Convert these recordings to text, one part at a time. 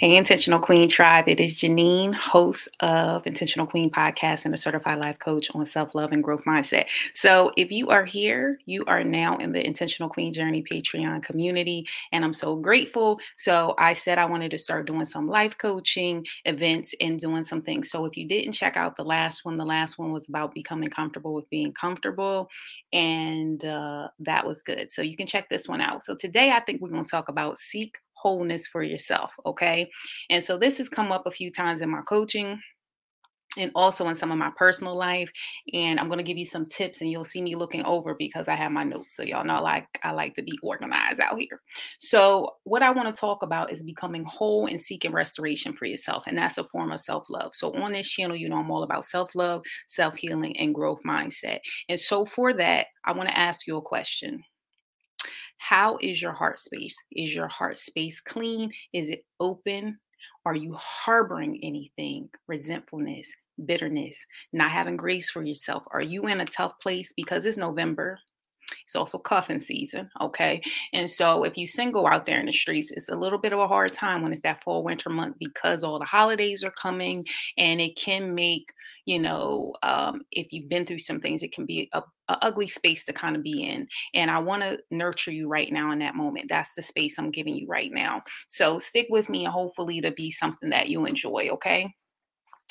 Hey, Intentional Queen Tribe. It is Jineen, host of Intentional Queen Podcast and a certified life coach on self love and growth mindset. So, if you are here, you are now in the Intentional Queen Journey Patreon community, and I'm so grateful. So, I said I wanted to start doing some life coaching events and doing some things. So, if you didn't check out the last one, the last one was about becoming comfortable with being comfortable, and uh, that was good. So, you can check this one out. So, today I think we're going to talk about seek wholeness for yourself. Okay. And so this has come up a few times in my coaching and also in some of my personal life and i'm going to give you some tips and you'll see me looking over because i have my notes so y'all know like i like to be organized out here so what i want to talk about is becoming whole and seeking restoration for yourself and that's a form of self-love so on this channel you know i'm all about self-love self-healing and growth mindset and so for that i want to ask you a question how is your heart space? Is your heart space clean? Is it open? Are you harboring anything? Resentfulness, bitterness, not having grace for yourself? Are you in a tough place because it's November? It's also cuffing season, okay? And so if you single out there in the streets, it's a little bit of a hard time when it's that fall winter month because all the holidays are coming and it can make, you know, um, if you've been through some things, it can be a, a ugly space to kind of be in. And I want to nurture you right now in that moment. That's the space I'm giving you right now. So stick with me and hopefully to be something that you enjoy, okay?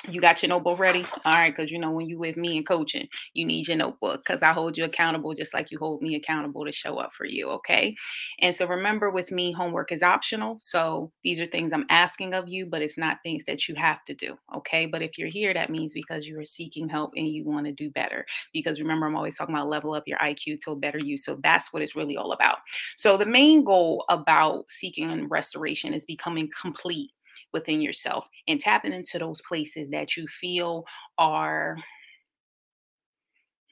You got your notebook ready? All right because you know when you with me and coaching you need your notebook because i hold you accountable just like you hold me accountable to show up for you okay? And so remember with me homework is optional so these are things i'm asking of you but it's not things that you have to do okay? But if you're here that means because you are seeking help and you want to do better because remember i'm always talking about level up your iq to a better you so that's what it's really all about. So the main goal about seeking restoration is becoming complete within yourself and tapping into those places that you feel are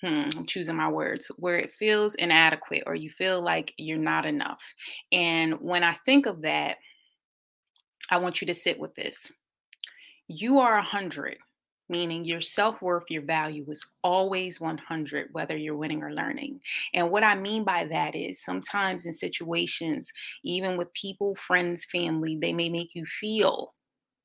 hmm, I'm choosing my words, where it feels inadequate or you feel like you're not enough. And when I think of that, I want you to sit with this. You are a hundred meaning your self worth, your value is always 100, whether you're winning or learning. And what I mean by that is sometimes in situations, even with people, friends, family, they may make you feel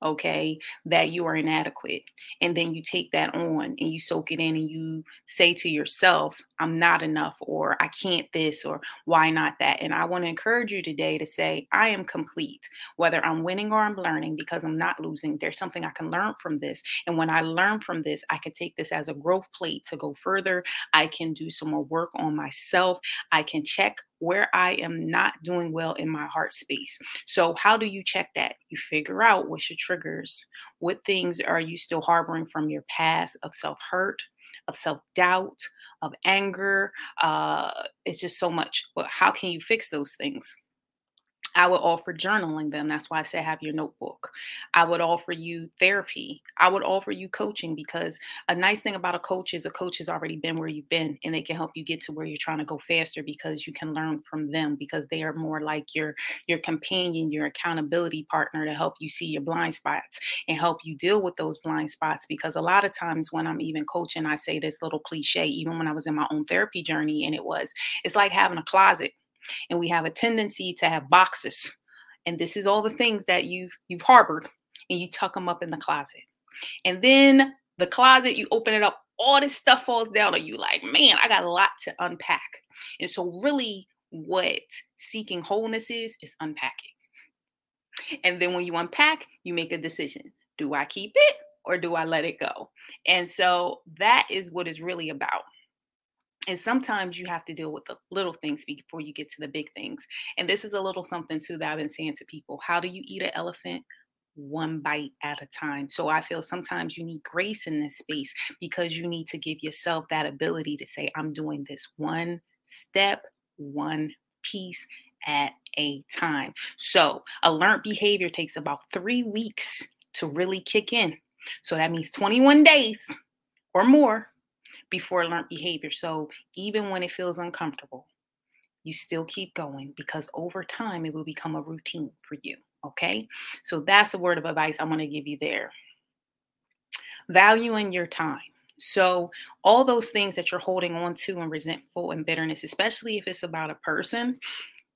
okay, that you are inadequate. And then you take that on and you soak it in and you say to yourself, I'm not enough, or I can't this, or why not that. And I want to encourage you today to say, I am complete, whether I'm winning or I'm learning, because I'm not losing. There's something I can learn from this. And when I learn from this, I can take this as a growth plate to go further. I can do some more work on myself. I can check where I am not doing well in my heart space. So, how do you check that? You figure out what's your triggers. What things are you still harboring from your past of self hurt, of self doubt, of anger? Uh, it's just so much. But how can you fix those things? I would offer journaling them. That's why I say have your notebook. I would offer you therapy. I would offer you coaching because a nice thing about a coach is a coach has already been where you've been and they can help you get to where you're trying to go faster because you can learn from them because they are more like your your companion, your accountability partner to help you see your blind spots and help you deal with those blind spots because a lot of times when I'm even coaching I say this little cliche even when I was in my own therapy journey and it was it's like having a closet and we have a tendency to have boxes and this is all the things that you've you've harbored and you tuck them up in the closet. And then the closet you open it up all this stuff falls down on you like man i got a lot to unpack. And so really what seeking wholeness is is unpacking. And then when you unpack you make a decision. Do i keep it or do i let it go? And so that is what is really about and sometimes you have to deal with the little things before you get to the big things. And this is a little something too that I've been saying to people. How do you eat an elephant? One bite at a time. So I feel sometimes you need grace in this space because you need to give yourself that ability to say, I'm doing this one step, one piece at a time. So a learned behavior takes about three weeks to really kick in. So that means 21 days or more before learned behavior. So even when it feels uncomfortable, you still keep going because over time it will become a routine for you. Okay. So that's a word of advice I'm to give you there. Valuing your time. So, all those things that you're holding on to and resentful and bitterness, especially if it's about a person,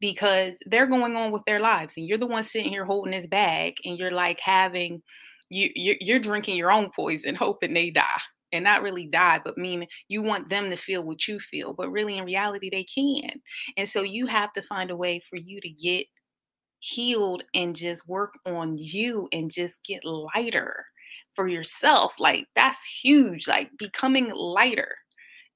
because they're going on with their lives and you're the one sitting here holding this bag and you're like having you you're, you're drinking your own poison hoping they die and not really die but mean you want them to feel what you feel but really in reality they can and so you have to find a way for you to get healed and just work on you and just get lighter for yourself like that's huge like becoming lighter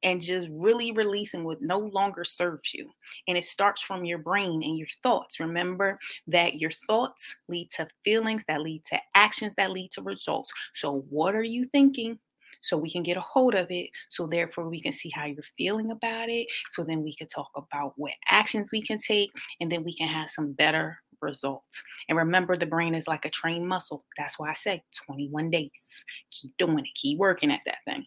and just really releasing what no longer serves you. And it starts from your brain and your thoughts. Remember that your thoughts lead to feelings that lead to actions that lead to results. So, what are you thinking? So we can get a hold of it. So therefore we can see how you're feeling about it. So then we can talk about what actions we can take and then we can have some better results. And remember, the brain is like a trained muscle. That's why I say 21 days. Keep doing it, keep working at that thing.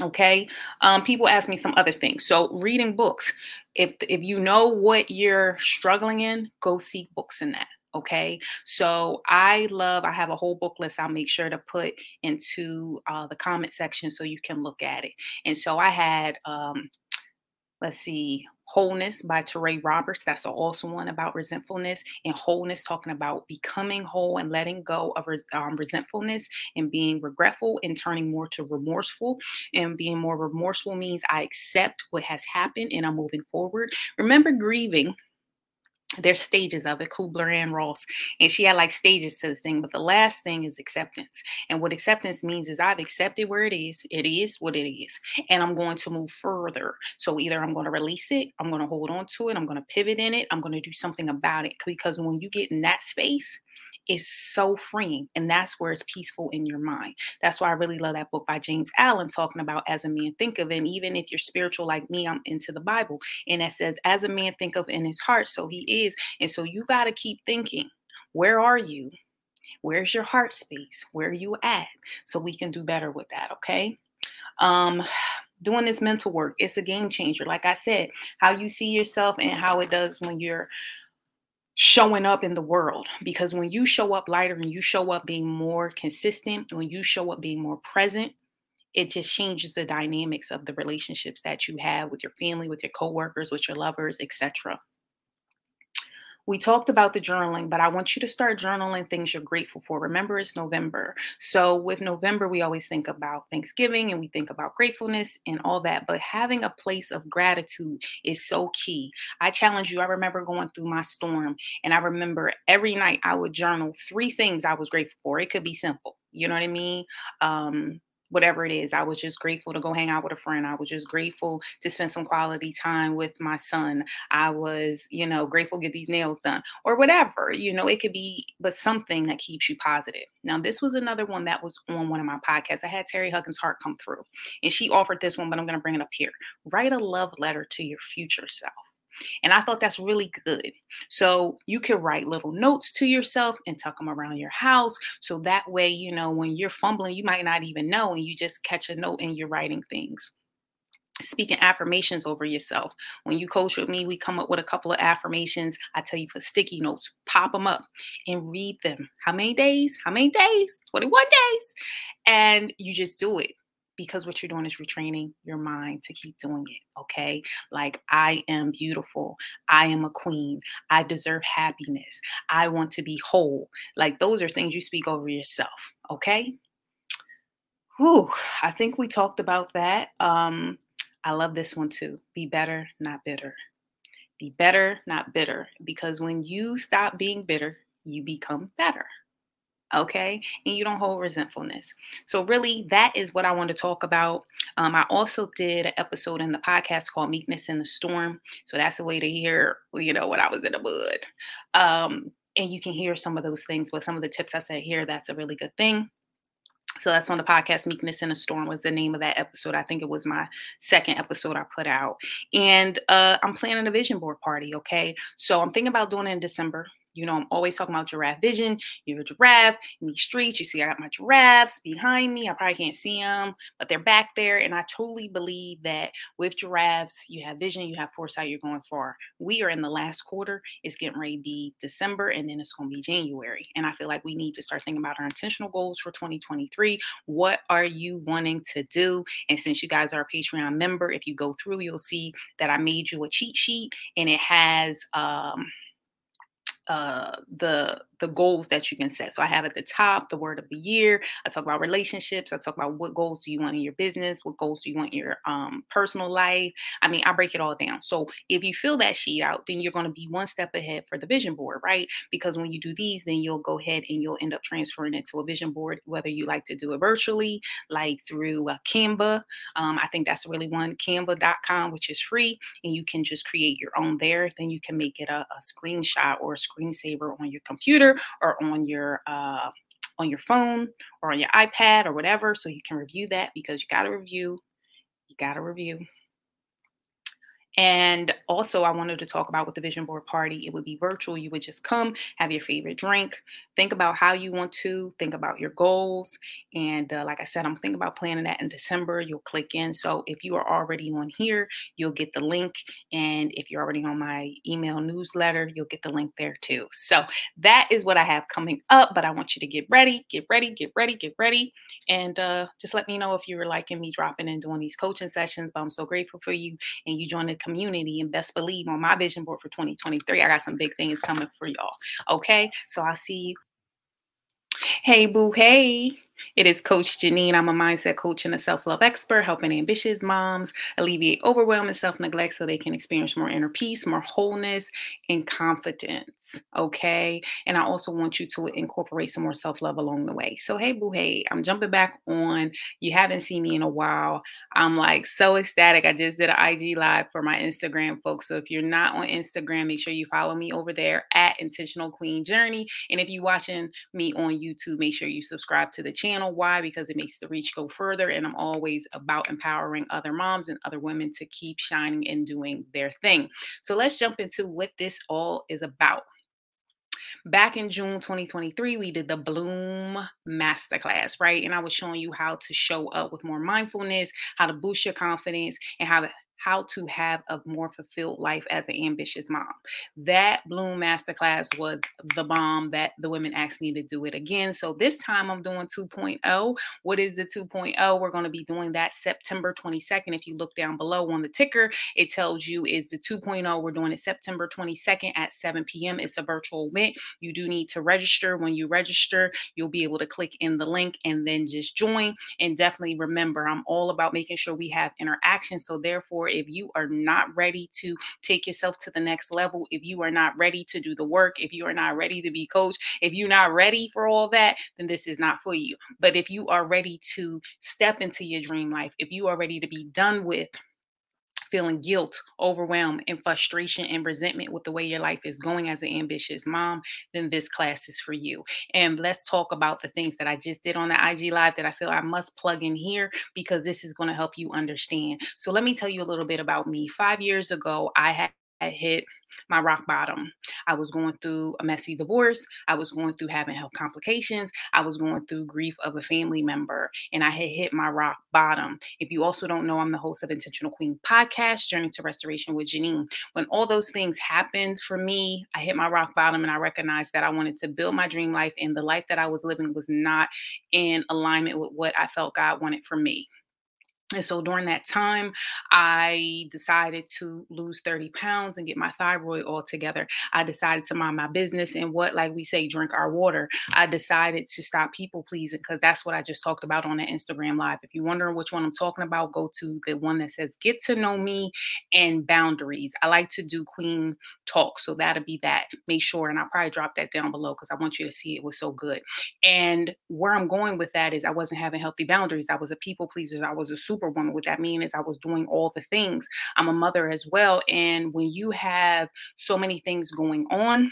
Okay. Um, people ask me some other things. So reading books. If if you know what you're struggling in, go seek books in that. Okay. So I love, I have a whole book list I'll make sure to put into uh, the comment section so you can look at it. And so I had um let's see, Wholeness by Teray Roberts. That's also one about resentfulness and wholeness, talking about becoming whole and letting go of um, resentfulness and being regretful and turning more to remorseful. And being more remorseful means I accept what has happened and I'm moving forward. Remember, grieving there's stages of it, Kubler and Ross, and she had like stages to the thing. But the last thing is acceptance. And what acceptance means is I've accepted where it is. It is what it is, and I'm going to move further. So either I'm going to release it, I'm going to hold on to it, I'm going to pivot in it, I'm going to do something about it. Because when you get in that space, is so freeing. And that's where it's peaceful in your mind. That's why I really love that book by James Allen talking about as a man think of. And even if you're spiritual like me, I'm into the Bible. And it says, as a man think of in his heart, so he is. And so you got to keep thinking, where are you? Where's your heart space? Where are you at? So we can do better with that, okay? Um, doing this mental work, it's a game changer. Like I said, how you see yourself and how it does when you're showing up in the world because when you show up lighter and you show up being more consistent when you show up being more present it just changes the dynamics of the relationships that you have with your family with your coworkers with your lovers etc we talked about the journaling, but I want you to start journaling things you're grateful for. Remember, it's November. So, with November, we always think about Thanksgiving and we think about gratefulness and all that. But having a place of gratitude is so key. I challenge you. I remember going through my storm, and I remember every night I would journal three things I was grateful for. It could be simple. You know what I mean? Um, whatever it is. I was just grateful to go hang out with a friend. I was just grateful to spend some quality time with my son. I was, you know, grateful to get these nails done or whatever. You know, it could be, but something that keeps you positive. Now, this was another one that was on one of my podcasts. I had Terry Huggins Hart come through and she offered this one, but I'm going to bring it up here. Write a love letter to your future self. And I thought that's really good. So you can write little notes to yourself and tuck them around your house. So that way, you know, when you're fumbling, you might not even know and you just catch a note and you're writing things speaking affirmations over yourself. When you coach with me, we come up with a couple of affirmations. I tell you, put sticky notes, pop them up, and read them. How many days? How many days? 21 days. And you just do it because what you're doing is retraining your mind to keep doing it. Okay. Like, I am beautiful. I am a queen. I deserve happiness. I want to be whole. Like, those are things you speak over yourself. Okay. Whew, I think we talked about that. Um, I love this one too. Be better, not bitter. Be better, not bitter. Because when you stop being bitter, you become better okay? And you don't hold resentfulness. So really that is what i want to talk about. Um, i also did an episode in the podcast called meekness in the storm. So that's a way to hear you know when i was in the mud. Um, and you can hear some of those things but some of the tips i said here that's a really good thing. So that's on the podcast meekness in a storm was the name of that episode. I think it was my second episode i put out. And uh, i'm planning a vision board party okay? So i'm thinking about doing it in december You know, I'm always talking about giraffe vision. You're a giraffe in these streets. You see, I got my giraffes behind me. I probably can't see them, but they're back there. And I totally believe that with giraffes, you have vision, you have foresight, you're going far. We are in the last quarter. It's getting ready to be December, and then it's going to be January. And I feel like we need to start thinking about our intentional goals for 2023. What are you wanting to do? And since you guys are a Patreon member, if you go through, you'll see that I made you a cheat sheet and it has, um, uh, the the goals that you can set. So I have at the top the word of the year. I talk about relationships. I talk about what goals do you want in your business, what goals do you want in your um, personal life. I mean, I break it all down. So if you fill that sheet out, then you're going to be one step ahead for the vision board, right? Because when you do these, then you'll go ahead and you'll end up transferring it to a vision board, whether you like to do it virtually, like through uh, Canva. Um, I think that's really one, canva.com, which is free, and you can just create your own there. Then you can make it a, a screenshot or a screensaver on your computer or on your uh, on your phone or on your iPad or whatever, so you can review that because you got to review. You got to review. And also, I wanted to talk about with the vision board party. It would be virtual. You would just come, have your favorite drink, think about how you want to, think about your goals. And uh, like I said, I'm thinking about planning that in December. You'll click in. So if you are already on here, you'll get the link. And if you're already on my email newsletter, you'll get the link there too. So that is what I have coming up. But I want you to get ready, get ready, get ready, get ready. And uh, just let me know if you were liking me dropping and doing these coaching sessions. But I'm so grateful for you and you joined the community. And best believe on my vision board for 2023, I got some big things coming for y'all. Okay. So I'll see you. Hey, boo. Hey. It is Coach Jineen. I'm a mindset coach and a self love expert, helping ambitious moms alleviate overwhelm and self neglect so they can experience more inner peace, more wholeness, and confidence. Okay. And I also want you to incorporate some more self love along the way. So, hey, boo, hey, I'm jumping back on. You haven't seen me in a while. I'm like so ecstatic. I just did an IG live for my Instagram folks. So, if you're not on Instagram, make sure you follow me over there at Intentional Queen Journey. And if you're watching me on YouTube, make sure you subscribe to the channel. Why? Because it makes the reach go further. And I'm always about empowering other moms and other women to keep shining and doing their thing. So, let's jump into what this all is about. Back in June 2023, we did the Bloom Masterclass, right? And I was showing you how to show up with more mindfulness, how to boost your confidence, and how to how to have a more fulfilled life as an ambitious mom. That Bloom Masterclass was the bomb that the women asked me to do it again. So this time I'm doing 2.0. What is the 2.0? We're going to be doing that September 22nd. If you look down below on the ticker, it tells you is the 2.0. We're doing it September 22nd at 7 p.m. It's a virtual event. You do need to register. When you register, you'll be able to click in the link and then just join. And definitely remember, I'm all about making sure we have interaction. So therefore, if you are not ready to take yourself to the next level, if you are not ready to do the work, if you are not ready to be coached, if you're not ready for all that, then this is not for you. But if you are ready to step into your dream life, if you are ready to be done with feeling guilt, overwhelm, and frustration and resentment with the way your life is going as an ambitious mom, then this class is for you. And let's talk about the things that I just did on the IG Live that I feel I must plug in here because this is going to help you understand. So, let me tell you a little bit about me. Five years ago, I had hit my rock bottom. I was going through a messy divorce. I was going through having health complications. I was going through grief of a family member, and I had hit my rock bottom. If you also don't know, I'm the host of Intentional Queen podcast, Journey to Restoration with Jineen. When all those things happened for me, I hit my rock bottom and I recognized that I wanted to build my dream life, and the life that I was living was not in alignment with what I felt God wanted for me. And so during that time, I decided to lose 30 pounds and get my thyroid all together. I decided to mind my business and what, like we say, drink our water. I decided to stop people pleasing because that's what I just talked about on the Instagram Live. If you're wondering which one I'm talking about, go to the one that says Get to Know Me and Boundaries. I like to do Queen Talk. So that'll be that. Make sure, and I'll probably drop that down below because I want you to see it was so good. And where I'm going with that is I wasn't having healthy boundaries. I was a people pleaser. I was a super superwoman. What that means is I was doing all the things. I'm a mother as well. And when you have so many things going on,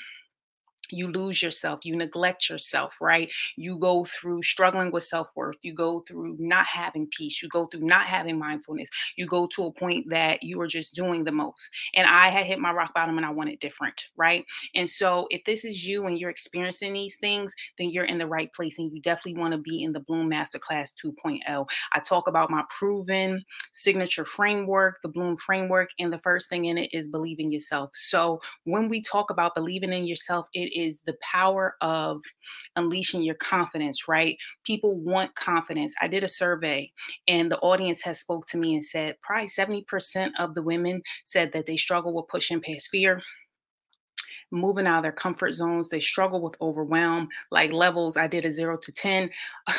you lose yourself, you neglect yourself, right? You go through struggling with self worth, you go through not having peace, you go through not having mindfulness, you go to a point that you are just doing the most. And I had hit my rock bottom and I wanted different, right? And so if this is you and you're experiencing these things, then you're in the right place and you definitely want to be in the Bloom Masterclass 2.0. I talk about my proven signature framework, the Bloom framework, and the first thing in it is believing yourself. So when we talk about believing in yourself, it is the power of unleashing your confidence, right? People want confidence. I did a survey and the audience has spoke to me and said probably 70% of the women said that they struggle with pushing past fear moving out of their comfort zones. They struggle with overwhelm, like levels. I did a zero to 10.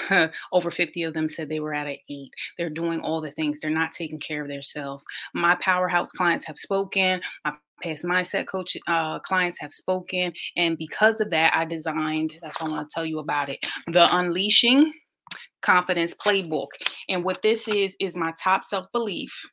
Over 50 of them said they were at an eight. They're doing all the things, they're not taking care of themselves. My powerhouse clients have spoken. My past mindset coach uh, clients have spoken. And because of that, I designed that's why I want to tell you about it the Unleashing Confidence Playbook. And what this is, is my top self belief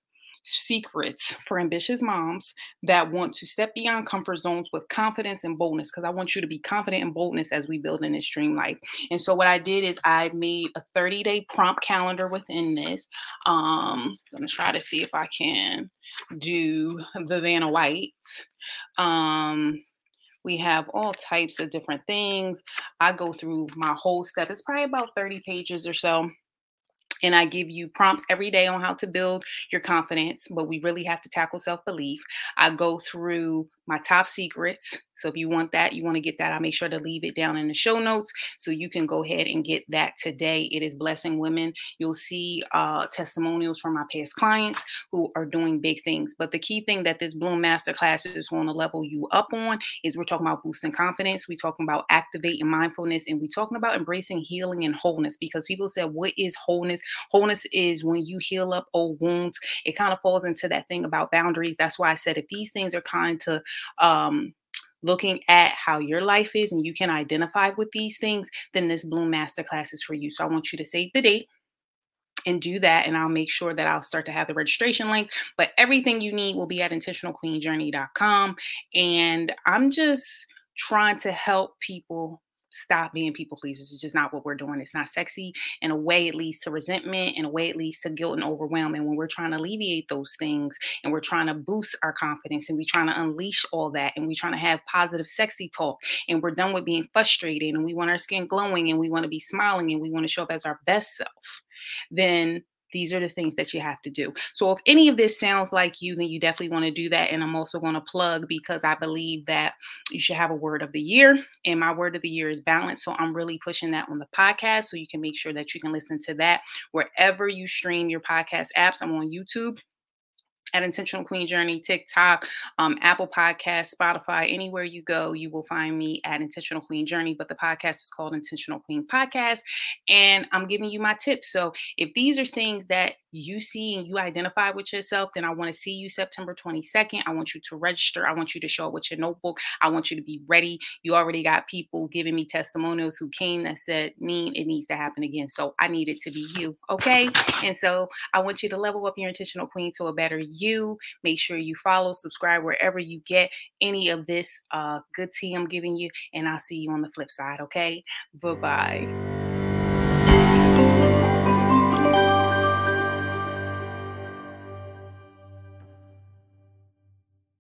secrets for ambitious moms that want to step beyond comfort zones with confidence and boldness because I want you to be confident and boldness as we build in this dream life. And so what I did is I made a 30 day prompt calendar within this. Um, I'm gonna try to see if I can do the White. Um, we have all types of different things. I go through my whole step. It's probably about 30 pages or so and I give you prompts every day on how to build your confidence, but we really have to tackle self belief. I go through my top secrets. So if you want that, you want to get that, I'll make sure to leave it down in the show notes so you can go ahead and get that today. It is blessing women. You'll see uh, testimonials from my past clients who are doing big things. But the key thing that this Bloom Masterclass is going to level you up on is we're talking about boosting confidence, we're talking about activating mindfulness, and we're talking about embracing healing and wholeness because people said, What is wholeness? Wholeness is when you heal up old wounds. It kind of falls into that thing about boundaries. That's why I said if these things are kind to um, looking at how your life is and you can identify with these things, then this Bloom Masterclass is for you. So I want you to save the date and do that and I'll make sure that I'll start to have the registration link but everything you need will be at intentionalqueenjourney.com and I'm just trying to help people stop being people pleasers. It's just not what we're doing. It's not sexy. In a way, it leads to resentment. In a way, it leads to guilt and overwhelm. And when we're trying to alleviate those things and we're trying to boost our confidence and we're trying to unleash all that and we're trying to have positive, sexy talk and we're done with being frustrated and we want our skin glowing and we want to be smiling and we want to show up as our best self, then these are the things that you have to do. So if any of this sounds like you, then you definitely want to do that. And I'm also going to plug because I believe that you should have a word of the year. And my word of the year is balance. So I'm really pushing that on the podcast. So you can make sure that you can listen to that wherever you stream your podcast apps. I'm on YouTube at Intentional Queen Journey, TikTok, um, Apple Podcast, Spotify, anywhere you go, you will find me at Intentional Queen Journey. But the podcast is called Intentional Queen Podcast. And I'm giving you my tips. So if these are things that you see and you identify with yourself, then I want to see you September 22nd. I want you to register. I want you to show up with your notebook. I want you to be ready. You already got people giving me testimonials who came that said, Neen, it needs to happen again. So I need it to be you. Okay. And so I want you to level up your intentional queen to a better you. Make sure you follow, subscribe wherever you get any of this uh, good tea I'm giving you. And I'll see you on the flip side. Okay. Bye bye.